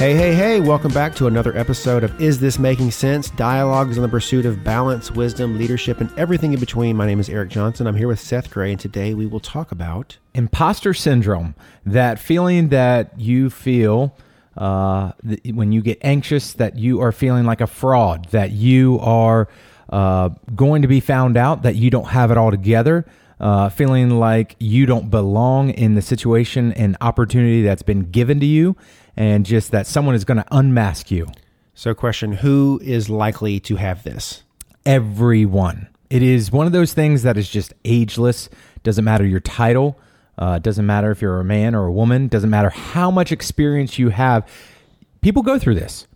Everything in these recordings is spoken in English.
Hey, hey, hey, welcome back to another episode of Is This Making Sense? Dialogues on the pursuit of balance, wisdom, leadership, and everything in between. My name is Eric Johnson. I'm here with Seth Gray, and today we will talk about imposter syndrome that feeling that you feel uh, when you get anxious that you are feeling like a fraud, that you are uh, going to be found out, that you don't have it all together. Uh, feeling like you don't belong in the situation and opportunity that's been given to you, and just that someone is going to unmask you. So, question Who is likely to have this? Everyone. It is one of those things that is just ageless. Doesn't matter your title. Uh, doesn't matter if you're a man or a woman. Doesn't matter how much experience you have. People go through this.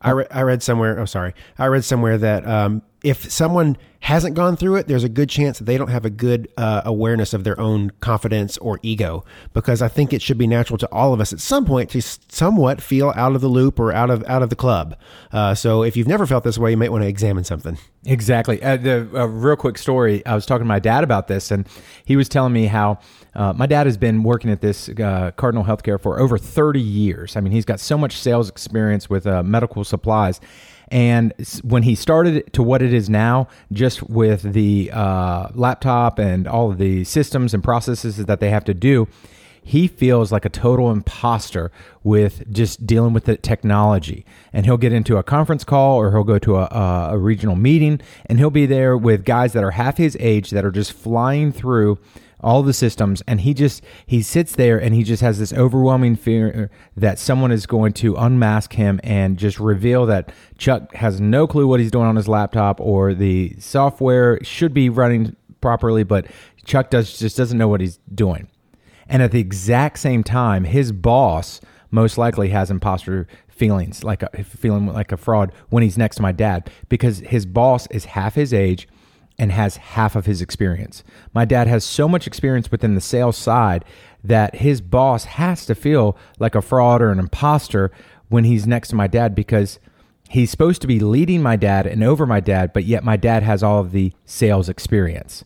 I, re- I read somewhere. Oh, sorry. I read somewhere that um, if someone hasn't gone through it, there's a good chance that they don't have a good uh, awareness of their own confidence or ego. Because I think it should be natural to all of us at some point to somewhat feel out of the loop or out of out of the club. Uh, so if you've never felt this way, you might want to examine something. Exactly. Uh, the uh, real quick story. I was talking to my dad about this, and he was telling me how uh, my dad has been working at this uh, Cardinal Healthcare for over 30 years. I mean, he's got so much sales experience with medical supplies and when he started to what it is now, just with the uh, laptop and all of the systems and processes that they have to do, he feels like a total imposter with just dealing with the technology. And he'll get into a conference call or he'll go to a, a regional meeting and he'll be there with guys that are half his age that are just flying through all the systems and he just he sits there and he just has this overwhelming fear that someone is going to unmask him and just reveal that Chuck has no clue what he's doing on his laptop or the software should be running properly but Chuck does just doesn't know what he's doing. And at the exact same time his boss most likely has imposter feelings like a feeling like a fraud when he's next to my dad because his boss is half his age and has half of his experience. My dad has so much experience within the sales side that his boss has to feel like a fraud or an imposter when he's next to my dad because he's supposed to be leading my dad and over my dad, but yet my dad has all of the sales experience.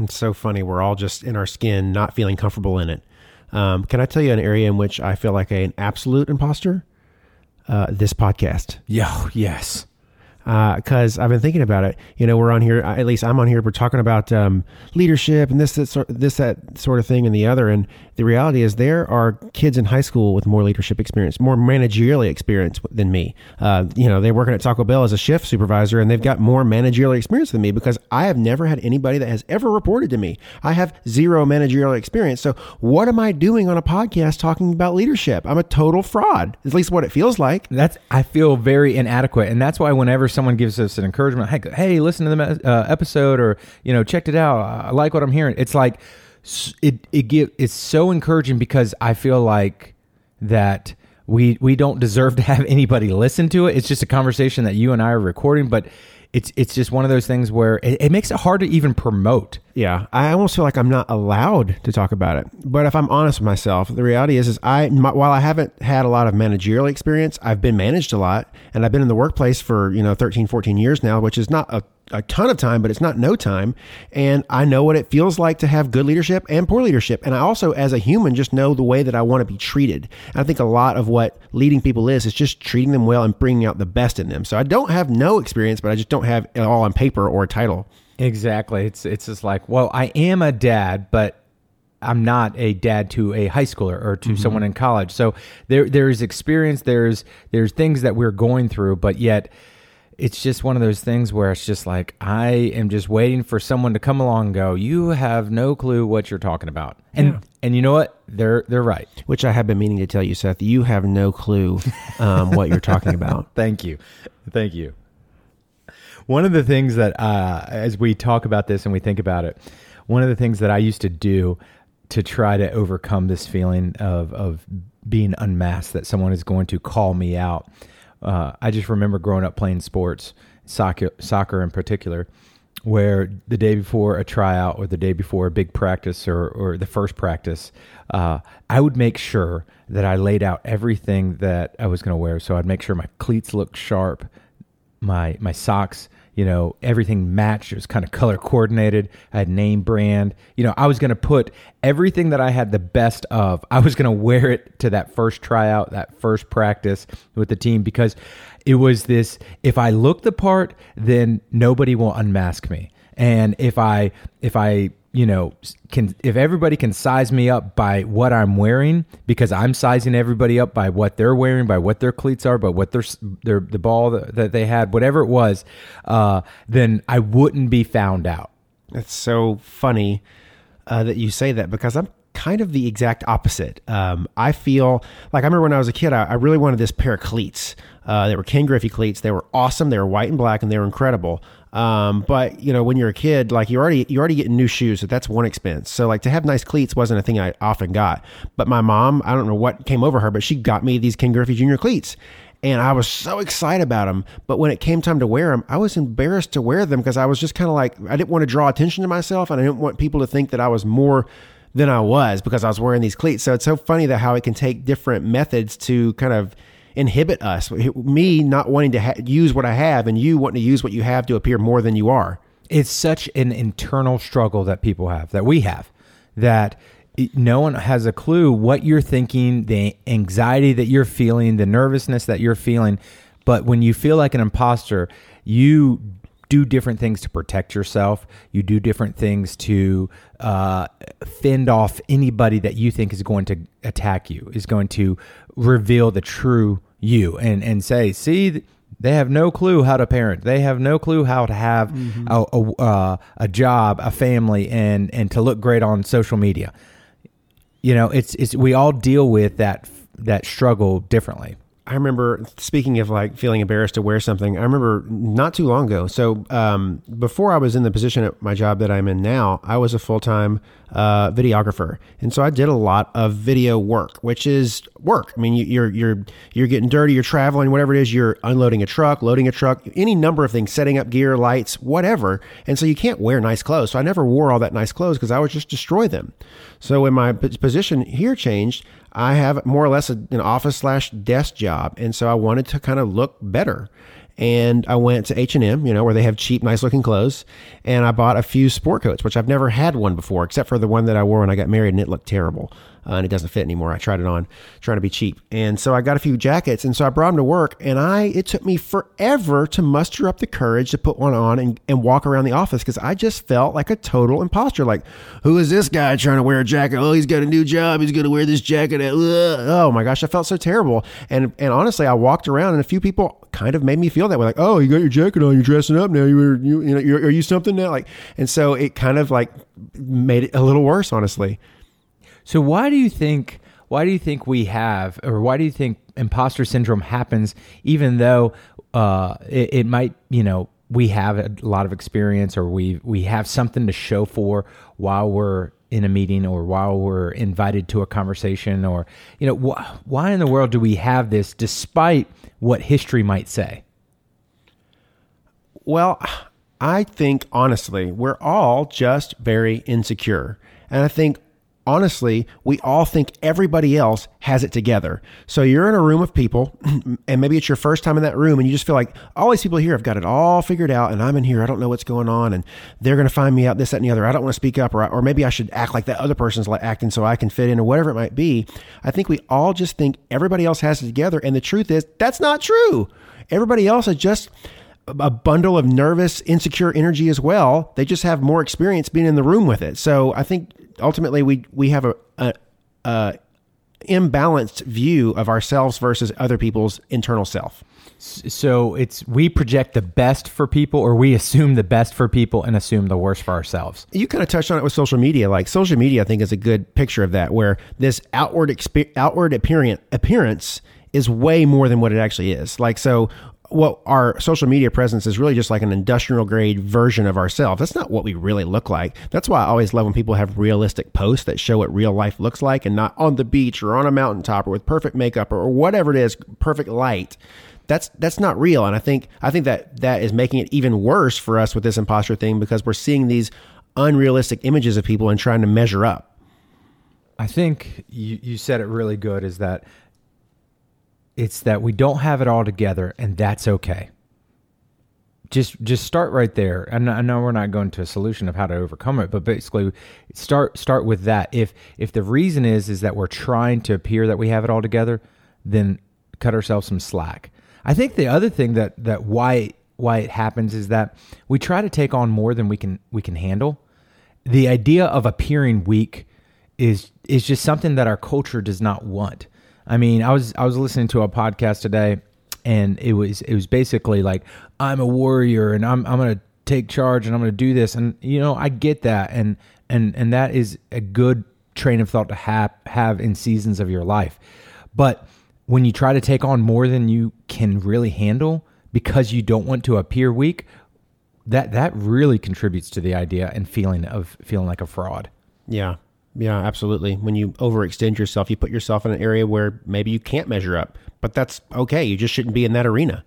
It's so funny. We're all just in our skin, not feeling comfortable in it. Um, can I tell you an area in which I feel like an absolute imposter? Uh, this podcast. Yeah, yes because uh, I've been thinking about it. You know, we're on here. At least I'm on here. We're talking about um, leadership and this, this, this, that sort of thing, and the other. And the reality is, there are kids in high school with more leadership experience, more managerial experience than me. Uh, you know, they're working at Taco Bell as a shift supervisor, and they've got more managerial experience than me because I have never had anybody that has ever reported to me. I have zero managerial experience. So, what am I doing on a podcast talking about leadership? I'm a total fraud. At least what it feels like. That's I feel very inadequate, and that's why whenever someone gives us an encouragement, hey, hey, listen to the uh, episode, or you know, checked it out. I like what I'm hearing. It's like it it give it's so encouraging because I feel like that we we don't deserve to have anybody listen to it. It's just a conversation that you and I are recording, but it's it's just one of those things where it, it, makes it hard to even promote. Yeah, I almost feel like I'm not allowed to talk about it. But if I'm honest with myself, the reality is, is I my, while I haven't had a lot of managerial experience, I've been managed a lot, and I've been in the workplace for you know 13, 14 years now, which is not a a ton of time, but it's not no time. And I know what it feels like to have good leadership and poor leadership. And I also, as a human, just know the way that I want to be treated. And I think a lot of what leading people is, is just treating them well and bringing out the best in them. So I don't have no experience, but I just don't have it all on paper or a title. Exactly. It's, it's just like, well, I am a dad, but I'm not a dad to a high schooler or to mm-hmm. someone in college. So there, there's experience, there's, there's things that we're going through, but yet, it's just one of those things where it's just like I am just waiting for someone to come along and go, "You have no clue what you're talking about." And yeah. and you know what? They're they're right. Which I have been meaning to tell you, Seth. You have no clue um, what you're talking about. Thank you, thank you. One of the things that, uh, as we talk about this and we think about it, one of the things that I used to do to try to overcome this feeling of of being unmasked, that someone is going to call me out uh, I just remember growing up playing sports, soccer, soccer in particular, where the day before a tryout or the day before a big practice or, or the first practice, uh, I would make sure that I laid out everything that I was going to wear. So I'd make sure my cleats looked sharp, my my socks, you know, everything matched. It was kind of color coordinated. I had name brand. You know, I was going to put everything that I had the best of. I was going to wear it to that first tryout, that first practice with the team because it was this if I look the part, then nobody will unmask me. And if I if I you know can if everybody can size me up by what I'm wearing because I'm sizing everybody up by what they're wearing by what their cleats are by what their their the ball that, that they had whatever it was uh, then I wouldn't be found out. It's so funny uh, that you say that because I'm kind of the exact opposite. Um, I feel like I remember when I was a kid, I, I really wanted this pair of cleats. Uh, they were Ken Griffey cleats. They were awesome. They were white and black, and they were incredible. Um, but you know, when you're a kid, like you're already you're already getting new shoes, so that's one expense. So like to have nice cleats wasn't a thing I often got. But my mom, I don't know what came over her, but she got me these Ken Griffey Jr. cleats. And I was so excited about them. But when it came time to wear them, I was embarrassed to wear them because I was just kind of like, I didn't want to draw attention to myself and I didn't want people to think that I was more than I was because I was wearing these cleats. So it's so funny that how it can take different methods to kind of inhibit us. Me not wanting to ha- use what I have, and you wanting to use what you have to appear more than you are. It's such an internal struggle that people have, that we have, that no one has a clue what you're thinking, the anxiety that you're feeling, the nervousness that you're feeling. But when you feel like an imposter, you do different things to protect yourself. You do different things to uh, fend off anybody that you think is going to attack you, is going to reveal the true you, and and say, see. They have no clue how to parent. They have no clue how to have mm-hmm. a, a, uh, a job, a family, and and to look great on social media. You know, it's it's we all deal with that that struggle differently. I remember speaking of like feeling embarrassed to wear something. I remember not too long ago. So um, before I was in the position at my job that I'm in now, I was a full time uh, videographer, and so I did a lot of video work, which is work. I mean, you, you're you're you're getting dirty, you're traveling, whatever it is. You're unloading a truck, loading a truck, any number of things, setting up gear, lights, whatever. And so you can't wear nice clothes. So I never wore all that nice clothes because I would just destroy them. So when my position here changed, I have more or less an office slash desk job, and so I wanted to kind of look better. And I went to H and M, you know, where they have cheap, nice looking clothes, and I bought a few sport coats, which I've never had one before, except for the one that I wore when I got married, and it looked terrible uh, and it doesn't fit anymore. I tried it on, trying to be cheap, and so I got a few jackets, and so I brought them to work, and I it took me forever to muster up the courage to put one on and, and walk around the office because I just felt like a total imposter. Like, who is this guy trying to wear a jacket? Oh, he's got a new job. He's going to wear this jacket. At, oh my gosh, I felt so terrible. And and honestly, I walked around, and a few people kind of made me feel that way. Like, oh, you got your jacket on, you're dressing up now. You were you, you know, you're, are you something now? Like, and so it kind of like made it a little worse, honestly. So why do you think? why do you think we have, or why do you think imposter syndrome happens, even though uh, it, it might, you know, we have a lot of experience or we we have something to show for while we're in a meeting or while we're invited to a conversation or you know wh- why in the world do we have this despite what history might say well i think honestly we're all just very insecure and i think honestly, we all think everybody else has it together. So you're in a room of people, and maybe it's your first time in that room, and you just feel like all these people here have got it all figured out, and I'm in here, I don't know what's going on, and they're going to find me out, this, that, and the other. I don't want to speak up, or, or maybe I should act like that other person's acting so I can fit in, or whatever it might be. I think we all just think everybody else has it together, and the truth is that's not true. Everybody else is just a bundle of nervous, insecure energy as well. They just have more experience being in the room with it. So I think ultimately we we have a, a, a imbalanced view of ourselves versus other people's internal self. So it's we project the best for people, or we assume the best for people and assume the worst for ourselves. You kind of touched on it with social media. Like social media, I think is a good picture of that, where this outward exp- outward appearance appearance is way more than what it actually is. Like so, what our social media presence is really just like an industrial grade version of ourselves. That's not what we really look like. That's why I always love when people have realistic posts that show what real life looks like and not on the beach or on a mountaintop or with perfect makeup or whatever it is, perfect light. That's that's not real. And I think I think that that is making it even worse for us with this imposter thing because we're seeing these unrealistic images of people and trying to measure up. I think you, you said it really good is that it's that we don't have it all together, and that's okay. just just start right there. And I know we're not going to a solution of how to overcome it, but basically start start with that. If if the reason is is that we're trying to appear that we have it all together, then cut ourselves some slack. I think the other thing that that why why it happens is that we try to take on more than we can we can handle. The idea of appearing weak is is just something that our culture does not want. I mean, I was I was listening to a podcast today and it was it was basically like I'm a warrior and I'm I'm to take charge and I'm to do this and you know, I get that and and and that is a good train of thought to have have in seasons of your life. But when you try to take on more than you can really handle because you don't want to appear weak, that that really contributes to the idea and feeling of feeling like a fraud. Yeah. Yeah, absolutely. When you overextend yourself, you put yourself in an area where maybe you can't measure up, but that's okay. You just shouldn't be in that arena.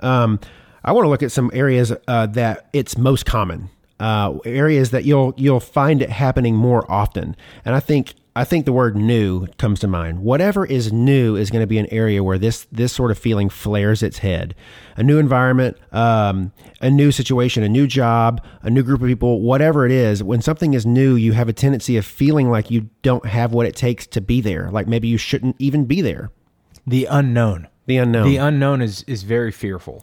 Um, I want to look at some areas uh, that it's most common, uh, areas that you'll you'll find it happening more often, and I think I think the word new comes to mind. Whatever is new is going to be an area where this this sort of feeling flares its head. A new environment, um, a new situation, a new job, a new group of people, whatever it is. When something is new, you have a tendency of feeling like you don't have what it takes to be there. Like maybe you shouldn't even be there. The unknown. The unknown. The unknown is is very fearful.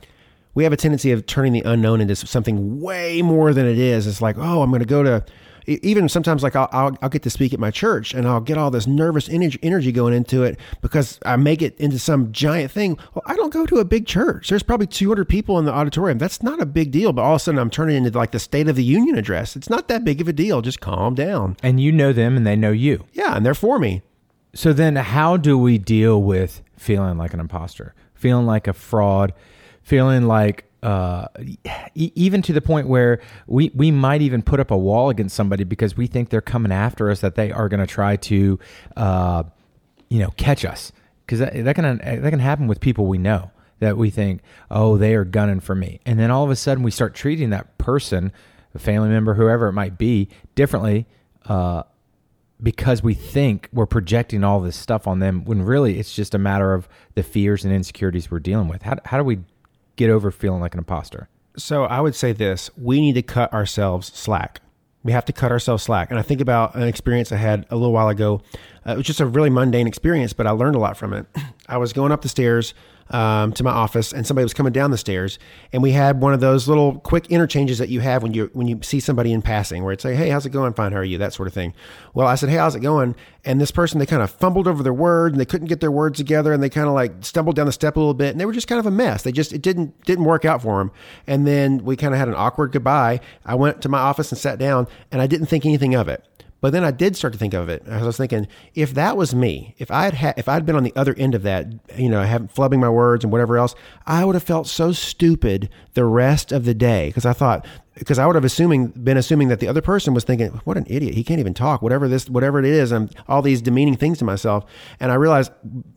We have a tendency of turning the unknown into something way more than it is. It's like, oh, I'm going to go to even sometimes like I'll, I'll, I'll, get to speak at my church and I'll get all this nervous energy going into it because I make it into some giant thing. Well, I don't go to a big church. There's probably 200 people in the auditorium. That's not a big deal. But all of a sudden I'm turning into like the State of the Union address. It's not that big of a deal. Just calm down. And you know them and they know you. Yeah. And they're for me. So then how do we deal with feeling like an imposter, feeling like a fraud, feeling like uh, even to the point where we we might even put up a wall against somebody because we think they're coming after us that they are going to try to uh, you know catch us. Because that, that can that can happen with people we know that we think oh they are gunning for me. And then all of a sudden we start treating that person a family member whoever it might be differently uh, because we think we're projecting all this stuff on them when really it's just a matter of the fears and insecurities we're dealing with. How, how do we get over feeling like an imposter? So I would say this we need to cut ourselves slack. We have to cut ourselves slack. And I think about an experience I had a little while ago. Uh, it was just a really mundane experience, but I learned a lot from it. I was going up the stairs um, to my office, and somebody was coming down the stairs, and we had one of those little quick interchanges that you have when you when you see somebody in passing, where it's like, "Hey, how's it going? Fine, how are you?" That sort of thing. Well, I said, "Hey, how's it going?" And this person, they kind of fumbled over their words, and they couldn't get their words together, and they kind of like stumbled down the step a little bit, and they were just kind of a mess. They just it didn't didn't work out for them. And then we kind of had an awkward goodbye. I went to my office and sat down, and I didn't think anything of it. But then I did start to think of it. I was thinking, if that was me, if I had ha- if I'd been on the other end of that, you know, have, flubbing my words and whatever else, I would have felt so stupid the rest of the day because I thought because I would have assuming been assuming that the other person was thinking, what an idiot, he can't even talk, whatever this whatever it is, and all these demeaning things to myself. And I realized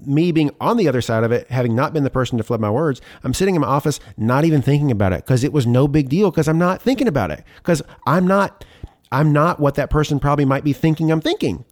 me being on the other side of it, having not been the person to flub my words, I'm sitting in my office not even thinking about it because it was no big deal because I'm not thinking about it because I'm not I'm not what that person probably might be thinking I'm thinking.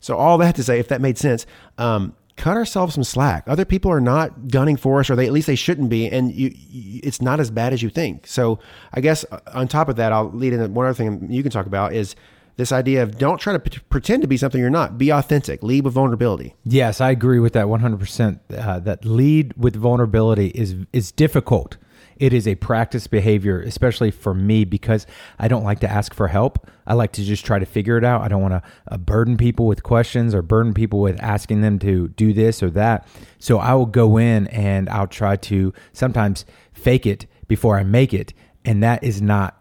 So all that to say, if that made sense, um, cut ourselves some slack. Other people are not gunning for us, or they at least they shouldn't be, and you, you, it's not as bad as you think. So I guess uh, on top of that, I'll lead into one other thing you can talk about is this idea of don't try to p- pretend to be something you're not. Be authentic. Lead with vulnerability. Yes, I agree with that 100%. Uh, that lead with vulnerability is is difficult it is a practice behavior, especially for me, because I don't like to ask for help. I like to just try to figure it out. I don't want to uh, burden people with questions or burden people with asking them to do this or that. So I will go in and I'll try to sometimes fake it before I make it. And that is not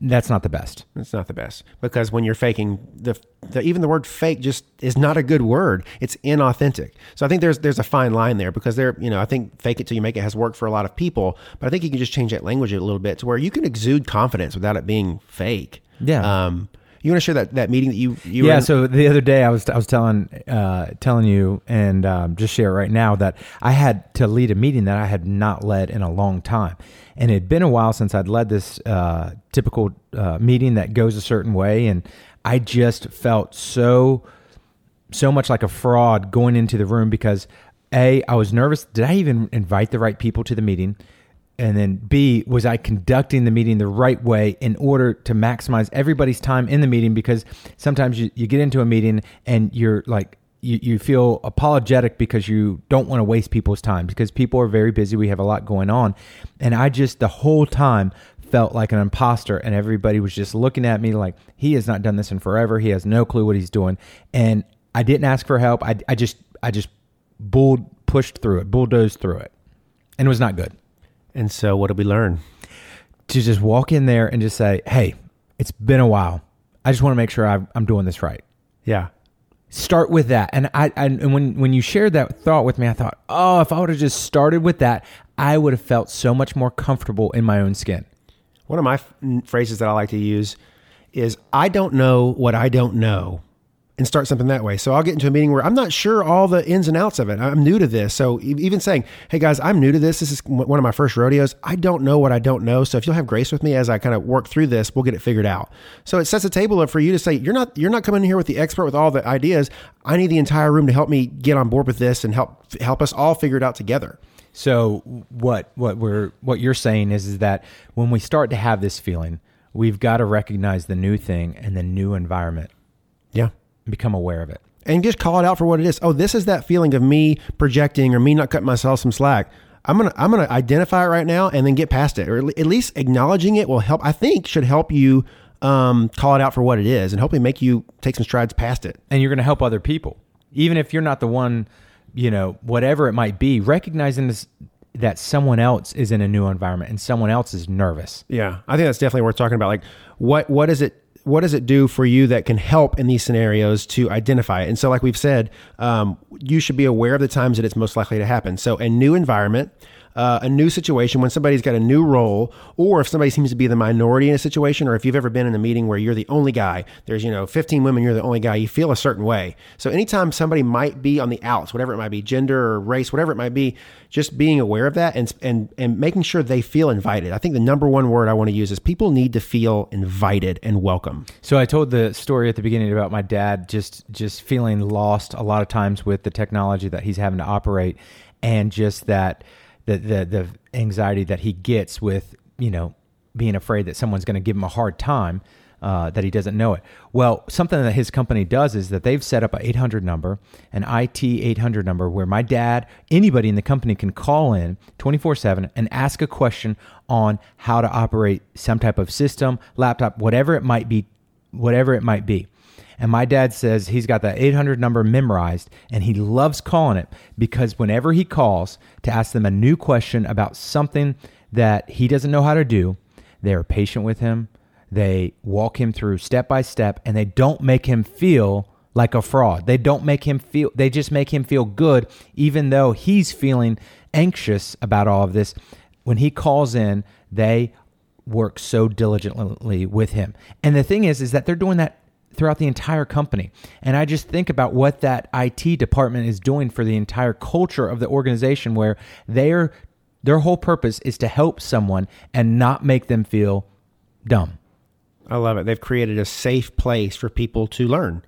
that's not the best. It's not the best because when you're faking the, the, even the word fake just is not a good word. It's inauthentic. So I think there's there's a fine line there because there you know I think fake it till you make it has worked for a lot of people, but I think you can just change that language a little bit to where you can exude confidence without it being fake. Yeah. Um, you want to share that, that meeting that you, you yeah. So the other day I was I was telling uh, telling you and um, just share right now that I had to lead a meeting that I had not led in a long time, and it had been a while since I'd led this uh, typical uh, meeting that goes a certain way, and I just felt so so much like a fraud going into the room because a I was nervous. Did I even invite the right people to the meeting? And then B, was I conducting the meeting the right way in order to maximize everybody's time in the meeting? Because sometimes you, you get into a meeting and you're like, you, you feel apologetic because you don't want to waste people's time because people are very busy. We have a lot going on. And I just, the whole time, felt like an imposter and everybody was just looking at me like he has not done this in forever he has no clue what he's doing and i didn't ask for help i, I just i just bull pushed through it bulldozed through it and it was not good And so, what did we learn? to just walk in there and just say hey it's been a while. I just want to make sure I'm, I'm doing this right. Yeah. start with that. And I, I and when when you shared that thought with me i thought oh if i would have just started with that i would have felt so much more comfortable in my own skin. One of my f- phrases that I like to use is I don't know what I don't know and start something that way. So I'll get into a meeting where I'm not sure all the ins and outs of it. I'm new to this. So even saying, hey guys, I'm new to this. This is one of my first rodeos. I don't know what I don't know. So if you'll have grace with me as I kind of work through this, we'll get it figured out. So it sets a table up for you to say, you're not, you're not coming in here with the expert with all the ideas. I need the entire room to help me get on board with this and help, help us all figure it out together. So what what we're what you're saying is is that when we start to have this feeling, we've got to recognize the new thing and the new environment Yeah. Become aware of it. and just call it out for what it is. Oh, this is that feeling of me projecting or me not cutting myself some slack. I'm gonna I'm gonna identify it right now and then get past it, or at least acknowledging it will help. I think should help you um, call it out for what it is, and hopefully make you take some strides past it. And you're to help other people. Even if you're not the one, you know, whatever it might be, recognizing this that someone else is in a new environment and someone else is nervous. Yeah, I think that's definitely worth talking about. Like, what what is it? What does it do for you that can help in these scenarios to identify it? And so, like we've said, um, you should be aware of the times that it's most likely to happen. So, a new environment, uh, a new situation, when somebody's got a new role, or if somebody seems to be the minority in a situation, or if you've ever been in a meeting where you're the only guy, there's you know 15 women, you're the only guy, you feel a certain way. So, anytime somebody might be on the outs, whatever it might be, gender or race, whatever it might be, just being aware of that and and and making sure they feel invited. I think the number one word I want to use is people need to feel invited and welcome. So I told the story at the beginning about my dad just just feeling lost a lot of times with the technology that he's having to operate, and just that the the the anxiety that he gets with you know being afraid that someone's going to give him a hard time. Uh, that he doesn't know it. Well, something that his company does is that they've set up a 800 number, an IT 800 number, where my dad, anybody in the company can call in 24 7 and ask a question on how to operate some type of system, laptop, whatever it might be, whatever it might be. And my dad says he's got that 800 number memorized and he loves calling it because whenever he calls to ask them a new question about something that he doesn't know how to do, they are patient with him. They walk him through step by step and they don't make him feel like a fraud. They don't make him feel, they just make him feel good, even though he's feeling anxious about all of this. When he calls in, they work so diligently with him. And the thing is, is that they're doing that throughout the entire company. And I just think about what that IT department is doing for the entire culture of the organization where they're their whole purpose is to help someone and not make them feel dumb. I love it. They've created a safe place for people to learn.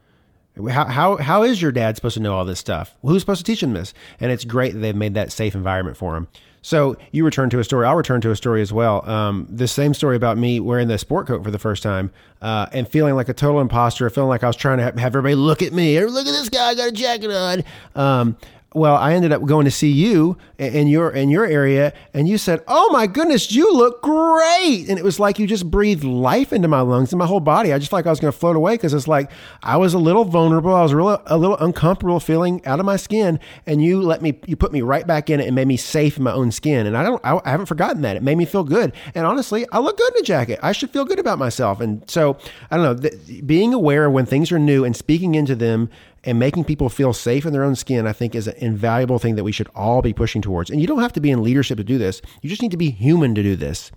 How, how, how is your dad supposed to know all this stuff? Who's supposed to teach him this? And it's great that they've made that safe environment for him. So you return to a story. I'll return to a story as well. Um, the same story about me wearing the sport coat for the first time uh, and feeling like a total imposter, feeling like I was trying to have, everybody look at me. Look at this guy, I got a jacket on. Um, well, I ended up going to see you in your in your area, and you said, "Oh my goodness, you look great!" And it was like you just breathed life into my lungs and my whole body. I just felt like I was going to float away because it's like I was a little vulnerable. I was really a little uncomfortable, feeling out of my skin, and you let me, you put me right back in it and made me safe in my own skin. And I don't, I, I haven't forgotten that. It made me feel good. And honestly, I look good in a jacket. I should feel good about myself. And so I don't know, th- being aware when things are new and speaking into them and making people feel safe in their own skin, I think is an invaluable thing that we should all be pushing towards. And you don't have to be in leadership to do this. You just need to be human to do this.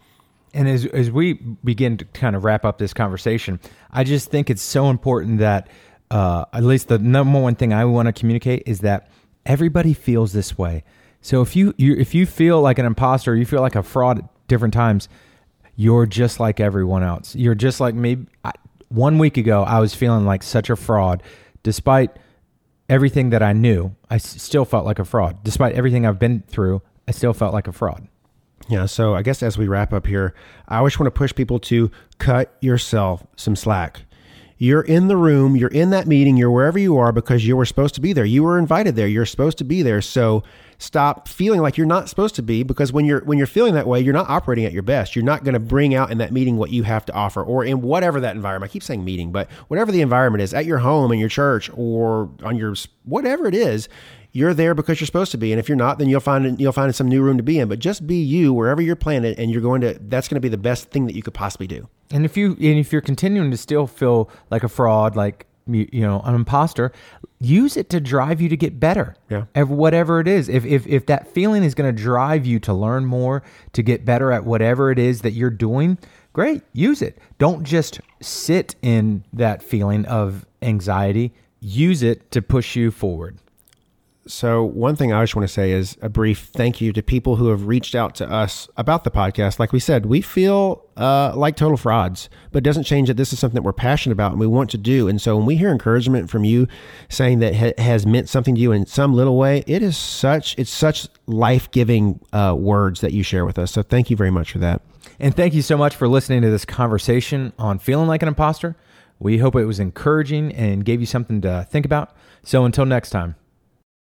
And as, as we begin to kind of wrap up this conversation, I just think it's so important that, uh, at least the number one thing I want to communicate is that everybody feels this way. So if you, you if you feel like an imposter, you feel like a fraud at different times, you're just like everyone else. You're just like me. I, one week ago, I was feeling like such a fraud, despite everything that I knew. I still felt like a fraud, despite everything I've been through. I still felt like a fraud. Yeah. So I guess as we wrap up here, I always want to push people to cut yourself some slack. You're in the room, you're in that meeting, you're wherever you are because you were supposed to be there. You were invited there. You're supposed to be there. So stop feeling like you're not supposed to be because when you're when you're feeling that way, you're not operating at your best. You're not going to bring out in that meeting what you have to offer or in whatever that environment. I keep saying meeting, but whatever the environment is, at your home, in your church, or on your whatever it is, you're there because you're supposed to be. And if you're not, then you'll find you'll find some new room to be in. But just be you wherever you're planted, and you're going to. That's going to be the best thing that you could possibly do. And if you and if you're continuing to still feel like a fraud, like you, you know, an imposter, use it to drive you to get better. Yeah. Whatever it is. If if if that feeling is going to drive you to learn more, to get better at whatever it is that you're doing, great, use it. Don't just sit in that feeling of anxiety. Use it to push you forward. So, one thing I just want to say is a brief thank you to people who have reached out to us about the podcast. Like we said, we feel uh, like total frauds, but it doesn't change that this is something that we're passionate about and we want to do. And so, when we hear encouragement from you saying that ha- has meant something to you in some little way, it is such it's such life giving uh, words that you share with us. So, thank you very much for that. And thank you so much for listening to this conversation on feeling like an imposter. We hope it was encouraging and gave you something to think about. So, until next time.